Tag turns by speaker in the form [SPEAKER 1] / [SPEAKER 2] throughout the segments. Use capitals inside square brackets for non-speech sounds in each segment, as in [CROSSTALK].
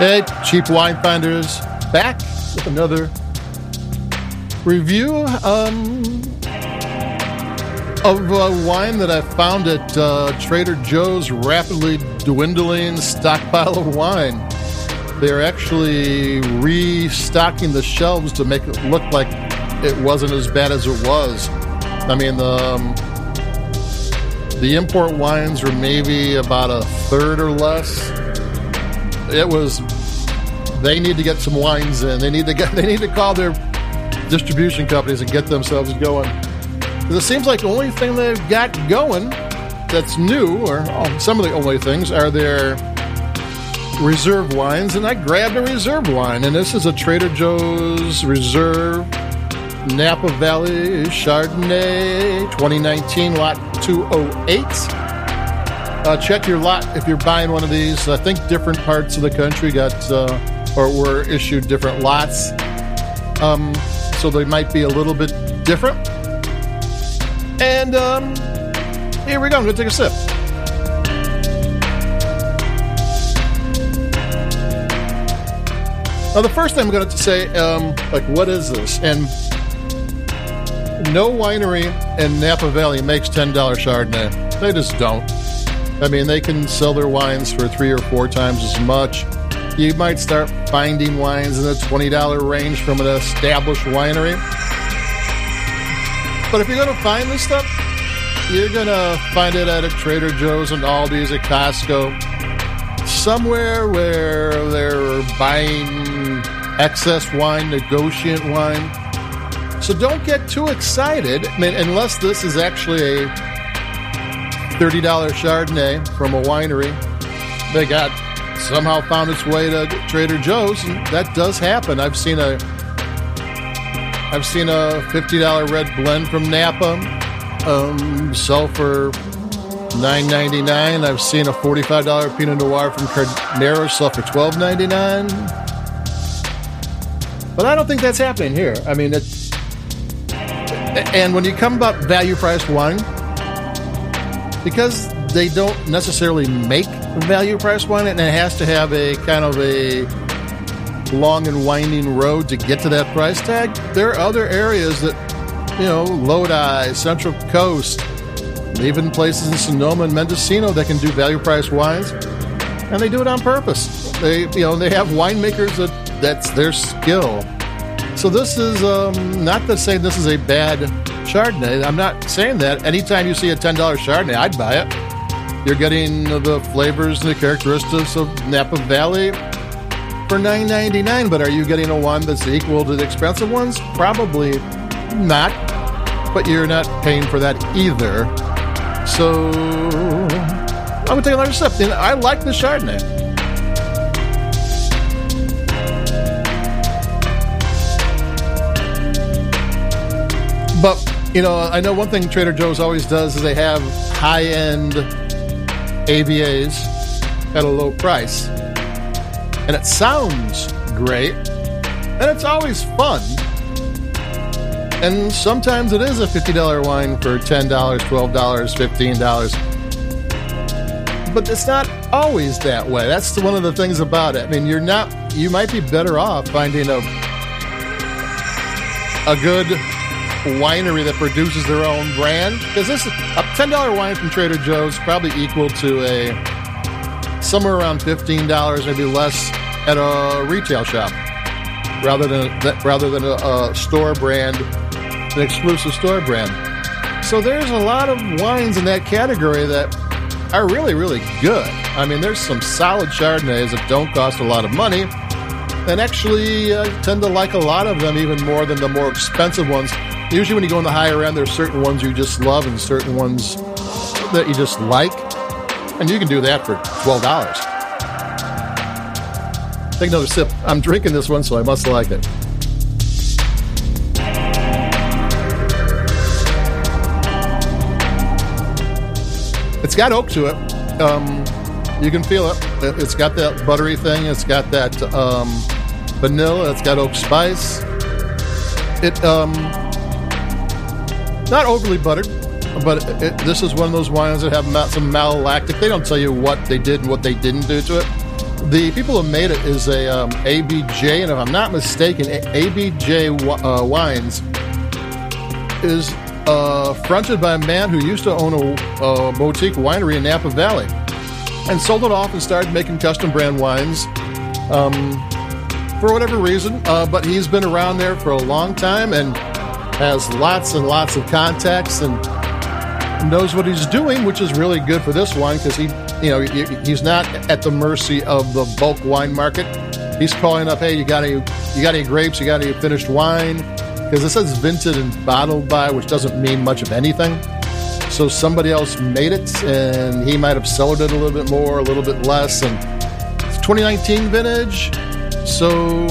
[SPEAKER 1] Hey, Cheap Wine Finders, back with another review um, of a wine that I found at uh, Trader Joe's rapidly dwindling stockpile of wine. They're actually restocking the shelves to make it look like it wasn't as bad as it was. I mean, the, um, the import wines are maybe about a third or less it was they need to get some wines in. They need to get [LAUGHS] they need to call their distribution companies and get themselves going. It seems like the only thing they've got going that's new, or oh, some of the only things, are their reserve wines. And I grabbed a reserve wine, and this is a Trader Joe's Reserve Napa Valley Chardonnay 2019 Lot 208. Uh, check your lot if you're buying one of these. I think different parts of the country got uh, or were issued different lots, um, so they might be a little bit different. And um, here we go. I'm gonna take a sip. Now, the first thing I'm going to say, um, like, what is this? And no winery in Napa Valley makes $10 Chardonnay. They just don't. I mean, they can sell their wines for three or four times as much. You might start finding wines in the $20 range from an established winery. But if you're going to find this stuff, you're going to find it at a Trader Joe's and Aldi's, at Costco, somewhere where they're buying excess wine, negotiant wine. So don't get too excited. I mean, unless this is actually a $30 Chardonnay from a winery. They got somehow found its way to Trader Joe's, and that does happen. I've seen a I've seen a $50 red blend from Napa um, sell for $9.99. I've seen a $45 Pinot Noir from Carnero sell for $12.99. But I don't think that's happening here. I mean, it's and when you come about value priced wine, because they don't necessarily make value price wine and it has to have a kind of a long and winding road to get to that price tag. There are other areas that you know lodi central coast even places in sonoma and mendocino that can do value price wines and they do it on purpose. They you know they have winemakers that that's their skill. So this is um, not to say this is a bad Chardonnay. I'm not saying that. Anytime you see a $10 Chardonnay, I'd buy it. You're getting the flavors and the characteristics of Napa Valley for $9.99, but are you getting a one that's equal to the expensive ones? Probably not, but you're not paying for that either. So I'm going to take another sip. And I like the Chardonnay. But you know, I know one thing Trader Joe's always does is they have high end AVAs at a low price. And it sounds great. And it's always fun. And sometimes it is a $50 wine for $10, $12, $15. But it's not always that way. That's one of the things about it. I mean, you're not, you might be better off finding a, a good winery that produces their own brand because this a ten dollar wine from Trader Joe's probably equal to a somewhere around fifteen dollars, maybe less, at a retail shop rather than rather than a, a store brand, an exclusive store brand. So there's a lot of wines in that category that are really really good. I mean, there's some solid Chardonnays that don't cost a lot of money. And actually, uh, tend to like a lot of them even more than the more expensive ones usually when you go in the higher end, there's certain ones you just love and certain ones that you just like. And you can do that for $12. Take another sip. I'm drinking this one, so I must like it. It's got oak to it. Um, you can feel it. It's got that buttery thing. It's got that um, vanilla. It's got oak spice. It um, not overly buttered, but it, this is one of those wines that have some malolactic. They don't tell you what they did and what they didn't do to it, The people who made it is a um, ABJ, and if I'm not mistaken, ABJ uh, Wines is uh, fronted by a man who used to own a, a boutique winery in Napa Valley and sold it off and started making custom brand wines. Um, for whatever reason, uh, but he's been around there for a long time and has lots and lots of contacts and knows what he's doing, which is really good for this wine because he, you know, he's not at the mercy of the bulk wine market. He's calling up, hey, you got any, you got any grapes? You got any finished wine? Because it says vinted and bottled by, which doesn't mean much of anything. So somebody else made it, and he might have sold it a little bit more, a little bit less, and it's 2019 vintage. So,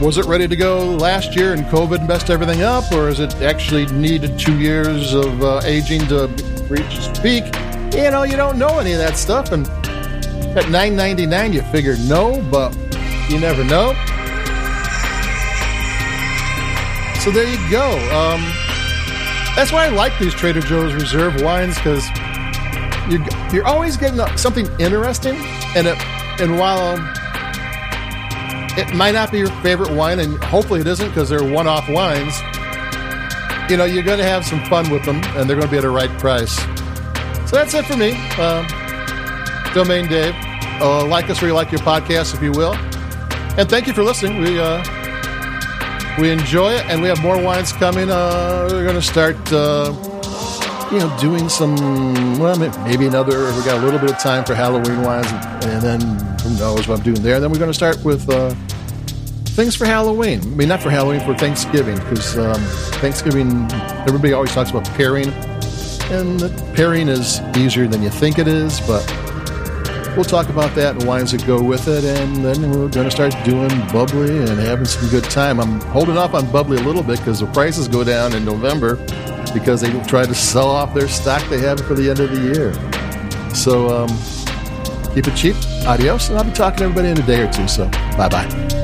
[SPEAKER 1] was it ready to go last year and COVID messed everything up, or is it actually needed two years of uh, aging to reach its peak? You know, you don't know any of that stuff, and at 9.99 you figure no, but you never know. So there you go. Um, that's why I like these Trader Joe's Reserve wines because you're, you're always getting something interesting, and it, and while it might not be your favorite wine, and hopefully it isn't because they're one off wines. You know, you're going to have some fun with them, and they're going to be at a right price. So that's it for me. Uh, Domain Dave. Uh, like us where you like your podcast, if you will. And thank you for listening. We uh, we enjoy it, and we have more wines coming. Uh, we're going to start, uh, you know, doing some. Well, maybe another. We got a little bit of time for Halloween wines, and then who knows what I'm doing there. Then we're going to start with uh, things for Halloween. I mean, not for Halloween, for Thanksgiving, because um, Thanksgiving, everybody always talks about pairing, and pairing is easier than you think it is, but we'll talk about that and wines that go with it, and then we're going to start doing bubbly and having some good time. I'm holding off on bubbly a little bit because the prices go down in November because they try to sell off their stock they have for the end of the year. So um, keep it cheap. Adios, and I'll be talking to everybody in a day or two. So bye bye.